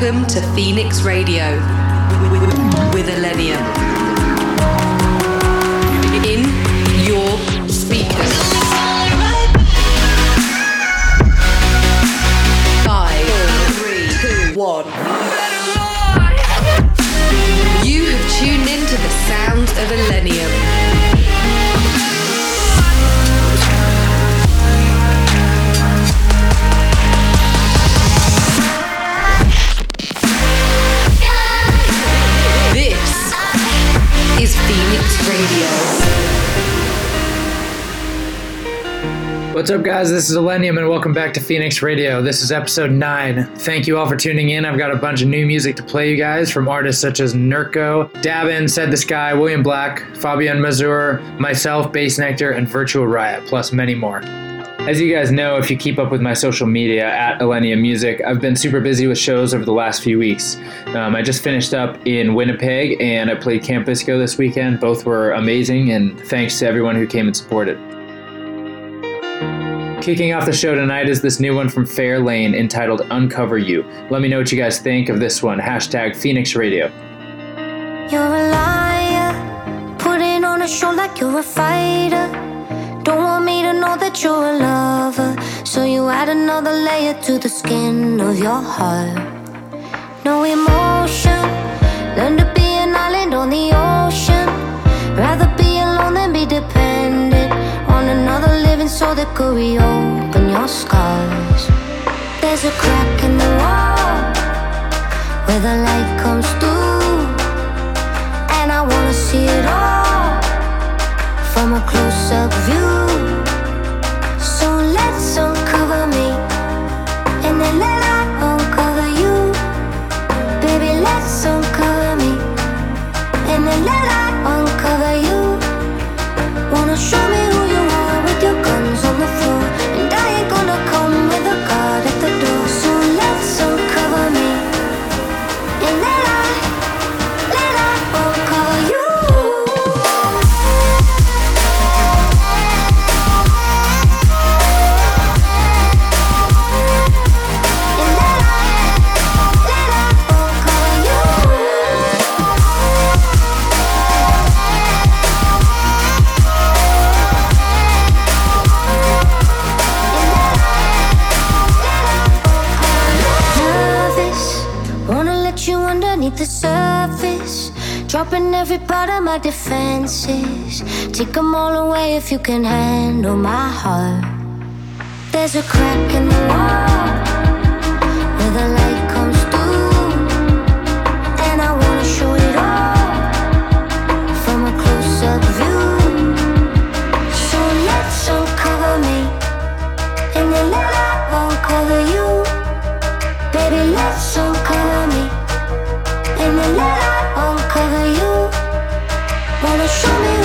Welcome to Phoenix Radio with Illenium. In your speakers. Five, three, two, one. You have tuned into the sounds of Illenium. What's up, guys? This is Illenium, and welcome back to Phoenix Radio. This is episode 9. Thank you all for tuning in. I've got a bunch of new music to play you guys from artists such as Nurko, Dabin, Said the Sky, William Black, Fabian Mazur, myself, Bassnectar, and Virtual Riot, plus many more. As you guys know, if you keep up with my social media at Illenium Music, I've been super busy with shows over the last few weeks. Um, I just finished up in Winnipeg and I played Camp Bisco this weekend. Both were amazing, and thanks to everyone who came and supported. Kicking off the show tonight is this new one from Fairlane entitled Uncover You. Let me know what you guys think of this one. Hashtag Phoenix Radio. You're a liar, putting on a show like you're a fighter. Don't want me to know that you're a lover, so you add another layer to the skin of your heart. No emotion, learn to be an island on the ocean. Rather be alone than be dependent on another living soul that could reopen your scars. There's a crack in the wall where the light comes through. And I wanna see it all from a close up view. So let's uncover me, every part of my defenses. Take them all away if you can handle my heart. There's a crack in the wall where the light comes through. And I wanna show it all from a close up view. So let's uncover me. And then let I uncover you. Baby, let's uncover me. And then let. Wanna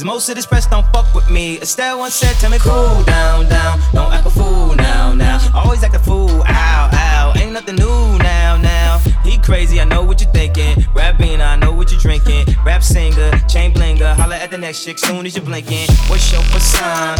Cause most of this press don't fuck with me. Estelle once said, tell me cool down, down. Don't act a fool now, now. Always act a fool, ow, ow. Ain't nothing new now, now. He crazy, I know what you're thinking. Rap bean, I know what you're drinking. Rap singer, chain blinger. Holla at the next chick soon as you're blinking. What's your persona?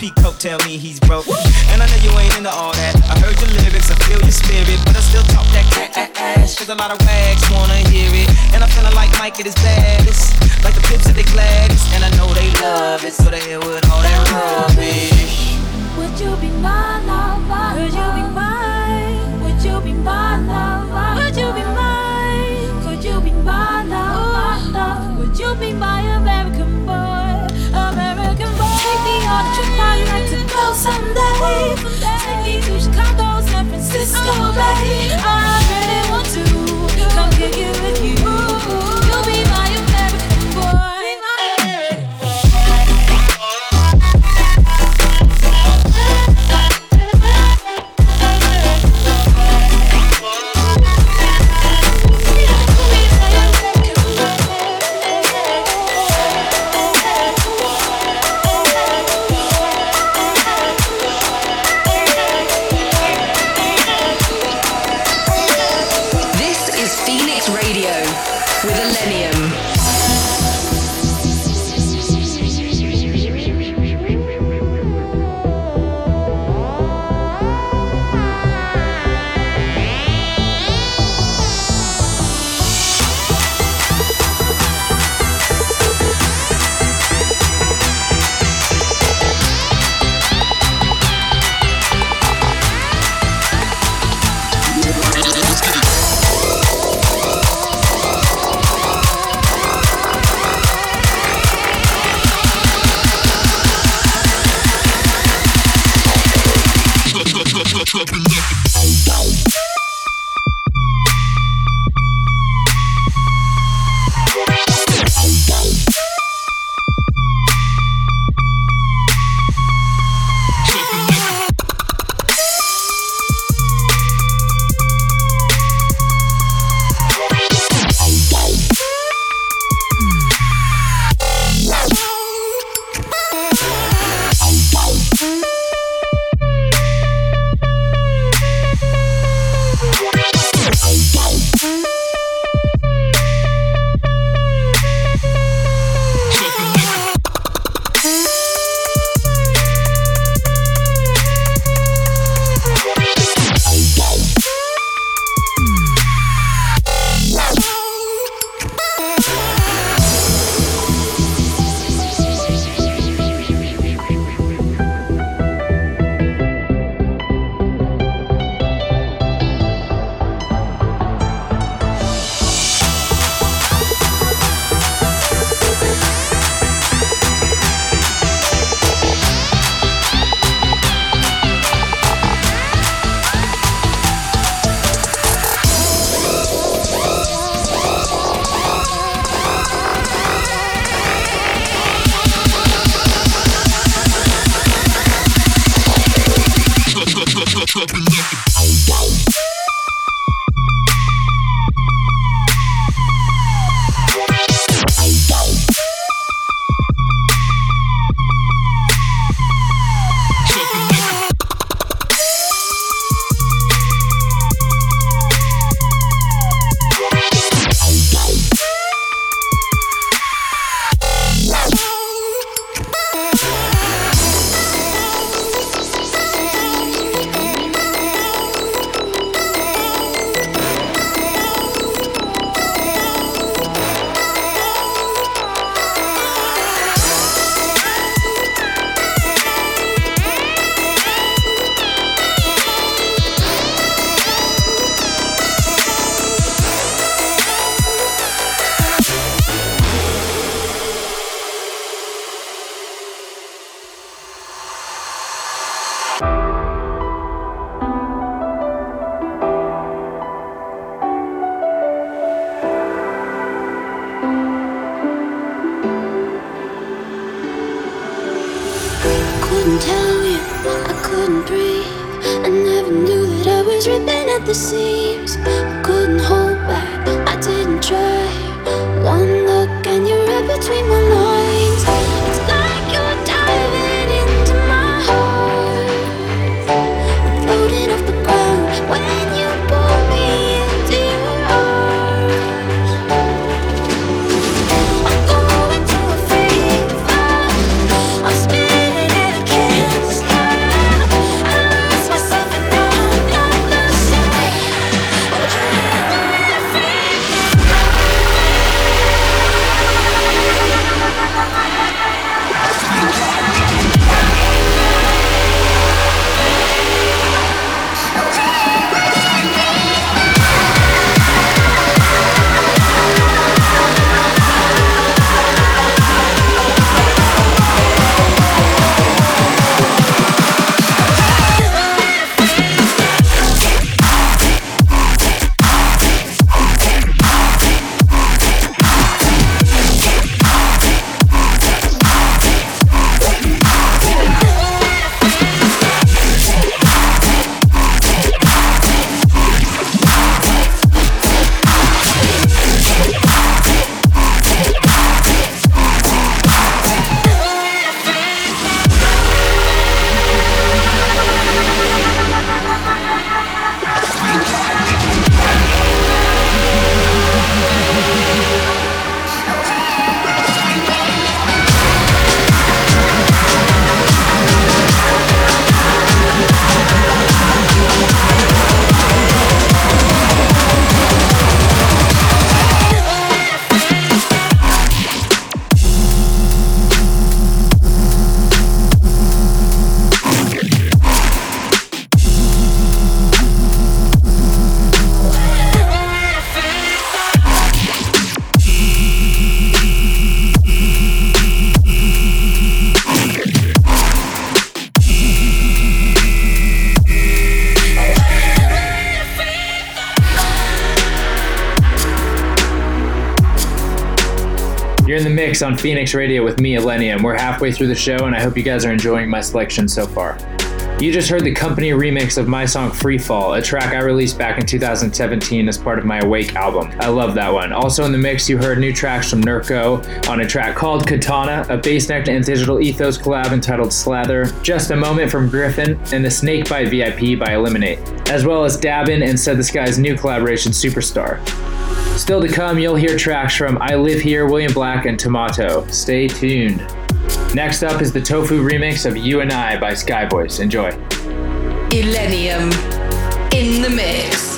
Peacoat tell me he's broke. And I know you ain't into all that. I heard your lyrics, I feel your spirit, but I still talk that cat ass. Cause a lot of wags wanna hear it. And I'm feeling like Mike at his baddest. Like the pips at the gladdest. And I know they love it, so they hear what Let's go, baby. On Phoenix Radio with me, Illenium. We're halfway through the show, and I hope you guys are enjoying my selection so far. You just heard the Kompany remix of my song Free Fall, a track I released back in 2017 as part of my Awake album. I love that one. Also in the mix, you heard new tracks from Nurko on a track called Katana, a Bassnectar and Digital Ethos collab entitled Slather, Just a Moment from Gryffin, and the Snakebite VIP by Eliminate, as well as Dabin and Said the Sky's new collaboration Superstar. Still to come, you'll hear tracks from I Live Here, William Black, and Tomato. Stay tuned. Next up is the Tofu remix of You and I by Skyvoice. Enjoy. Illenium in the mix.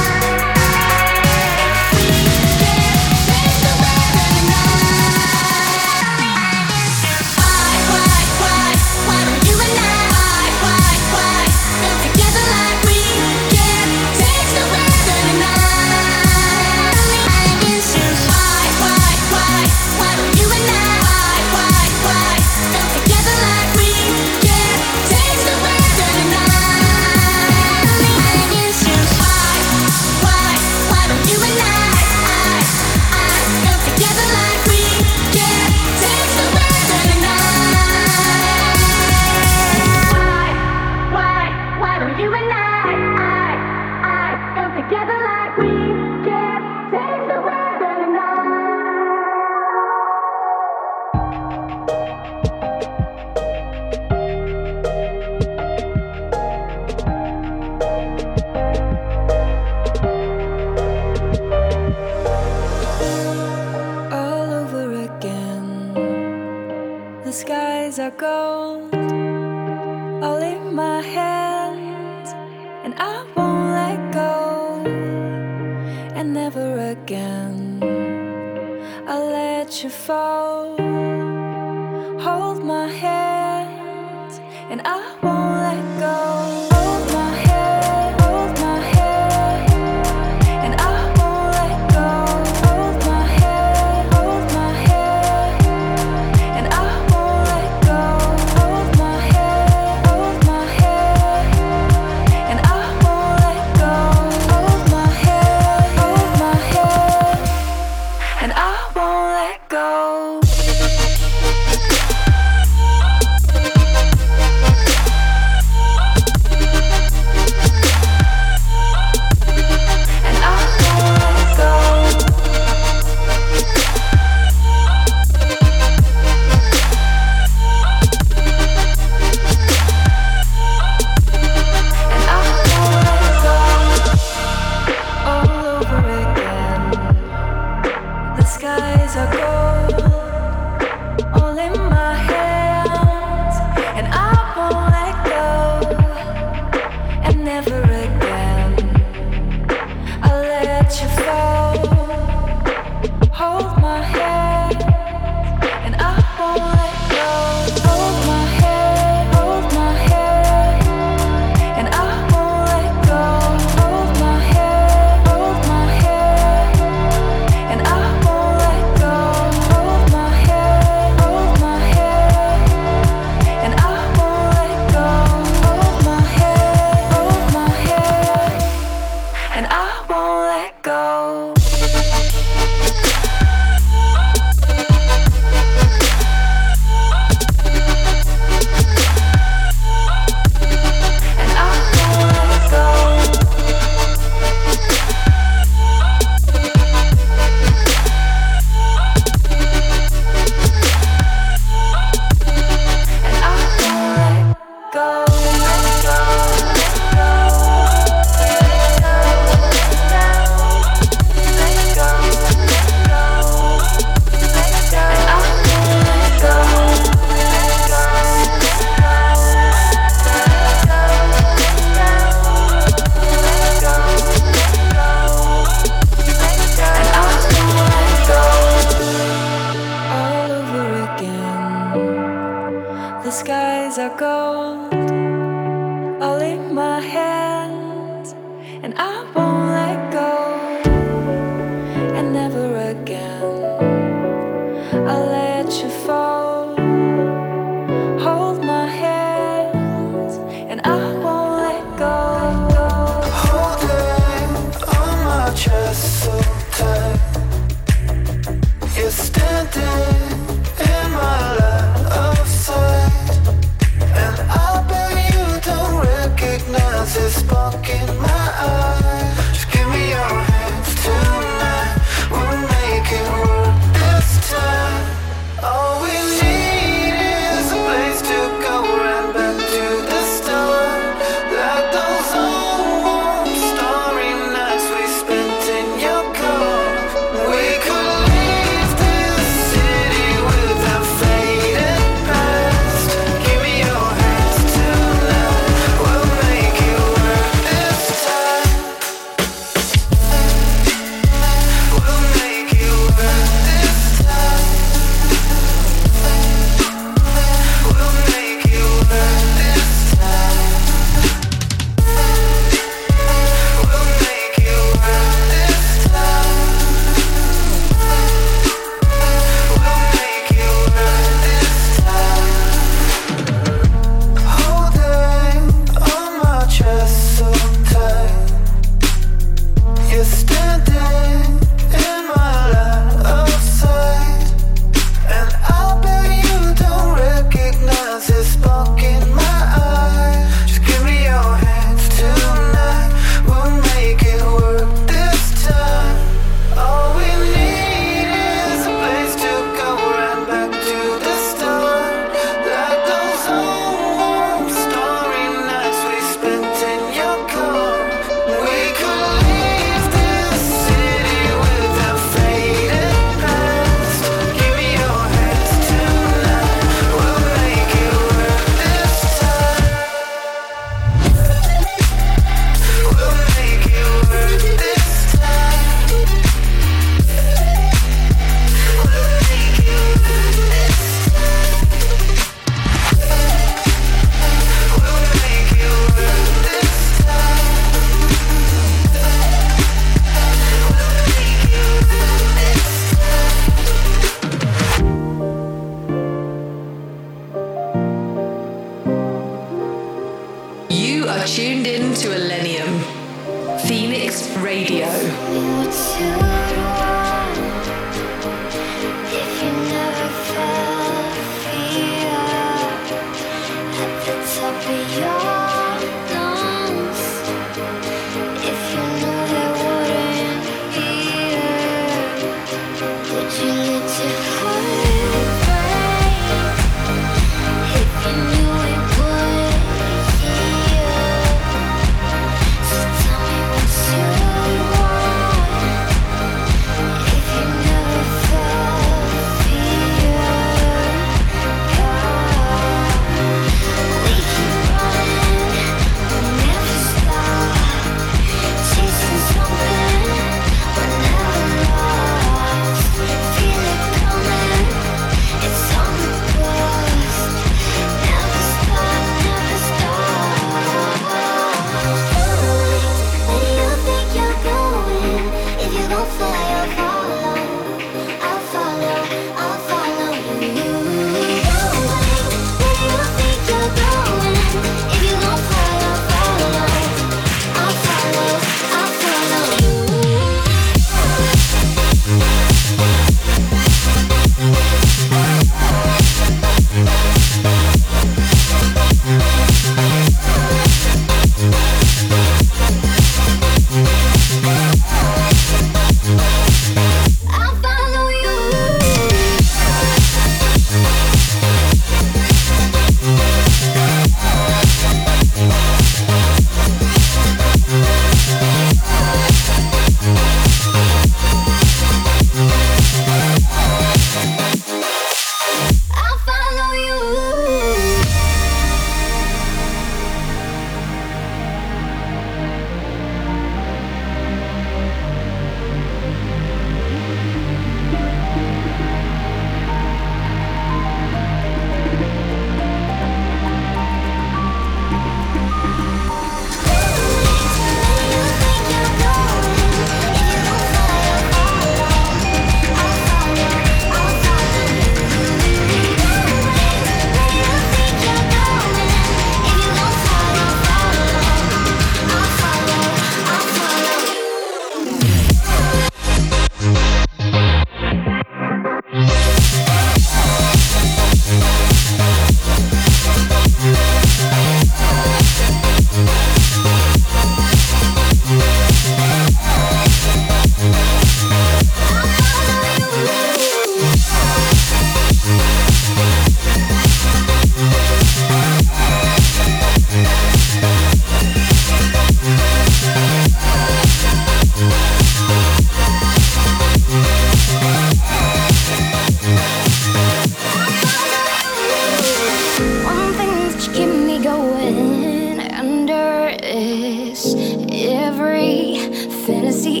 fantasy.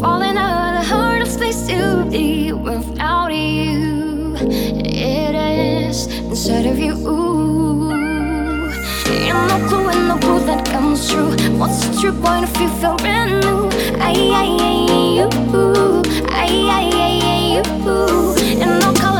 Falling out of the heart of space to be without you. It is inside of you. And no clue in no world that comes true. What's the true point if you feel brand new? I, I, I, you. I, I, I, you. And no color.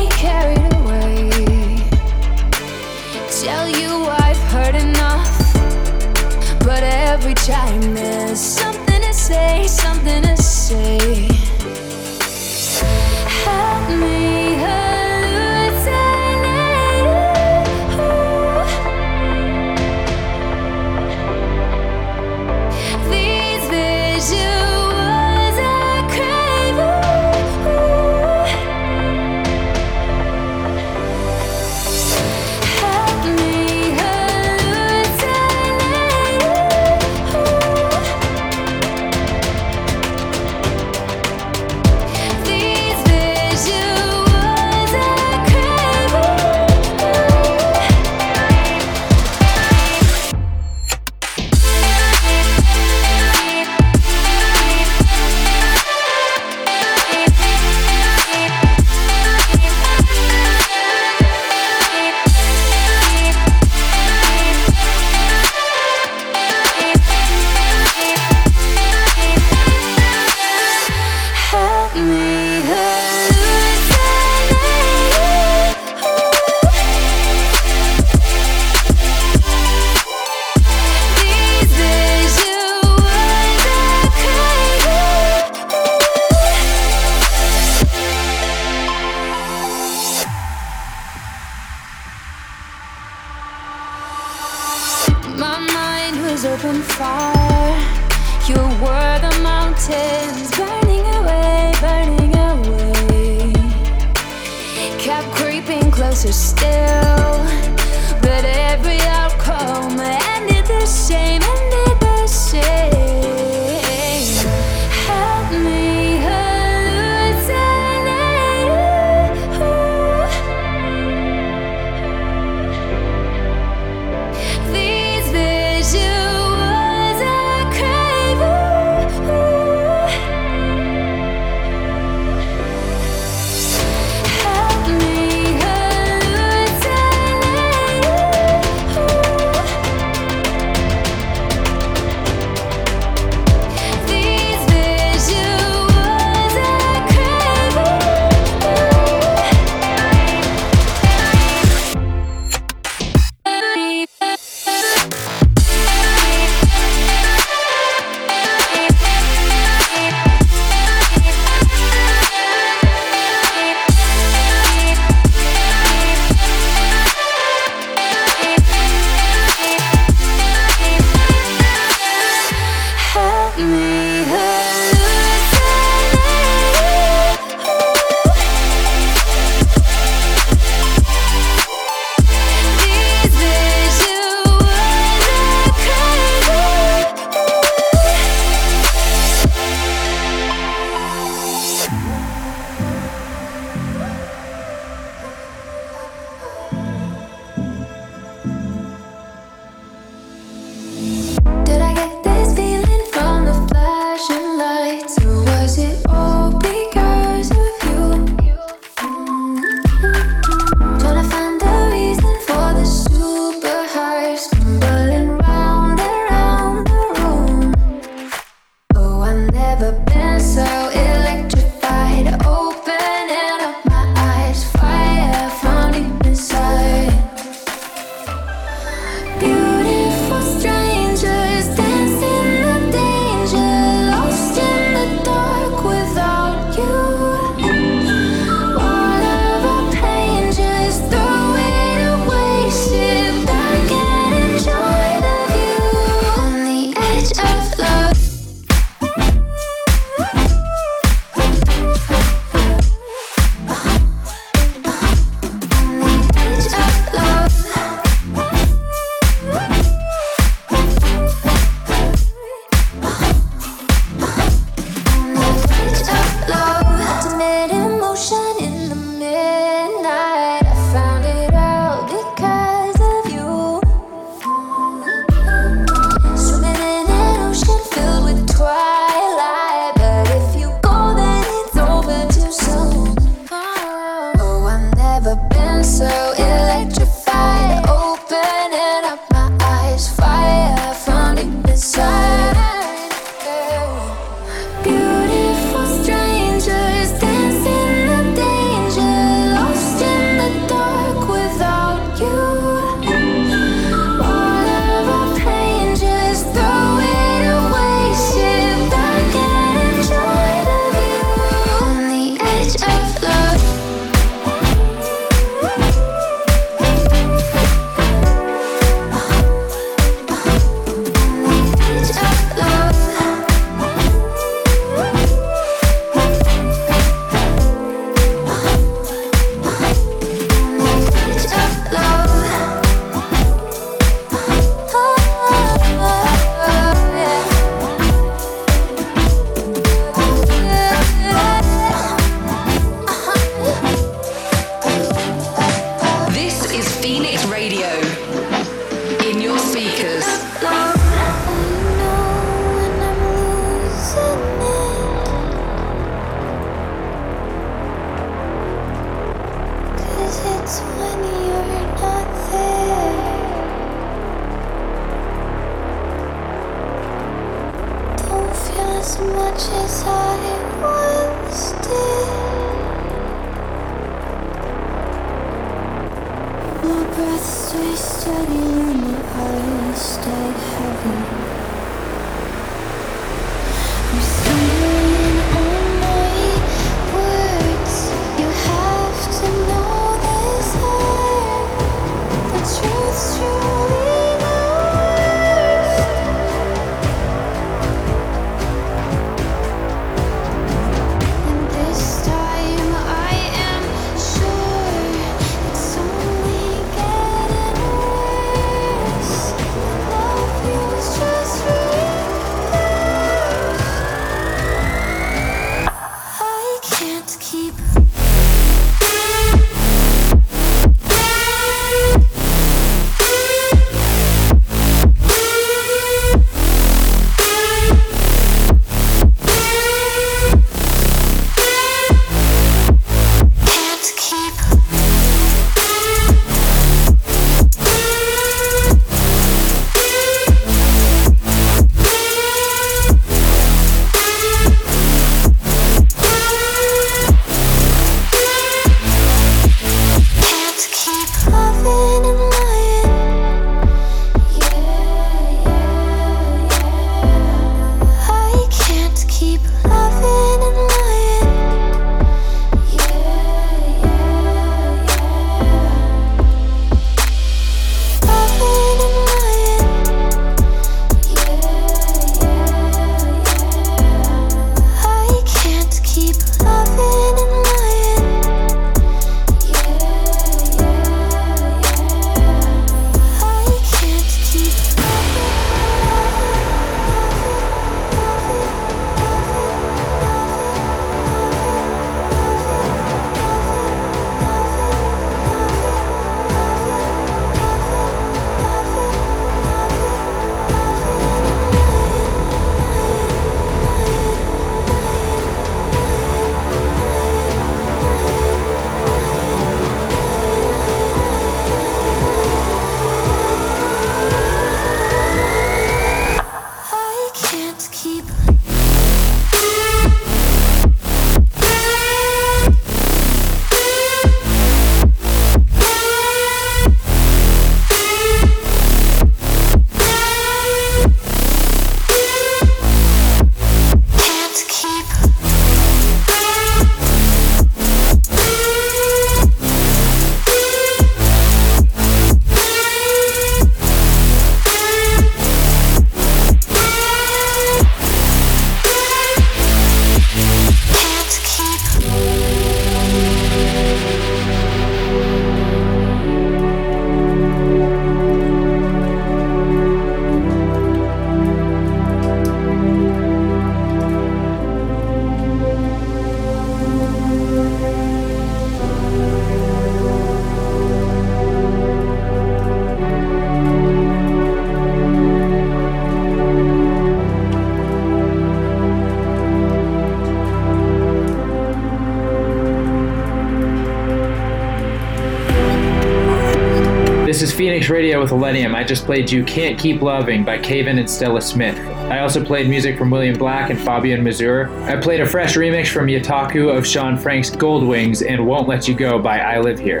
Radio with Illenium. I just played you Can't Keep Loving by Kaivon and Stella Smith. I also played music from William Black and Fabian Mazur. I played a fresh remix from Yataku of Sean Frank's Gold Wings and Won't Let You Go by I Live Here.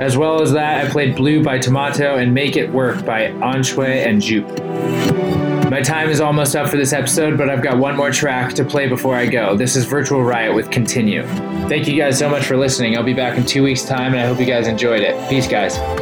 As well as that, I played Blue by Tomato and Make It Work by Anshwe and Jupe. My time is almost up for this episode, but I've got one more track to play before I go. This is Virtual Riot with Continue. Thank you guys so much for listening. I'll be back in two weeks' time, and I hope you guys enjoyed it. Peace, guys.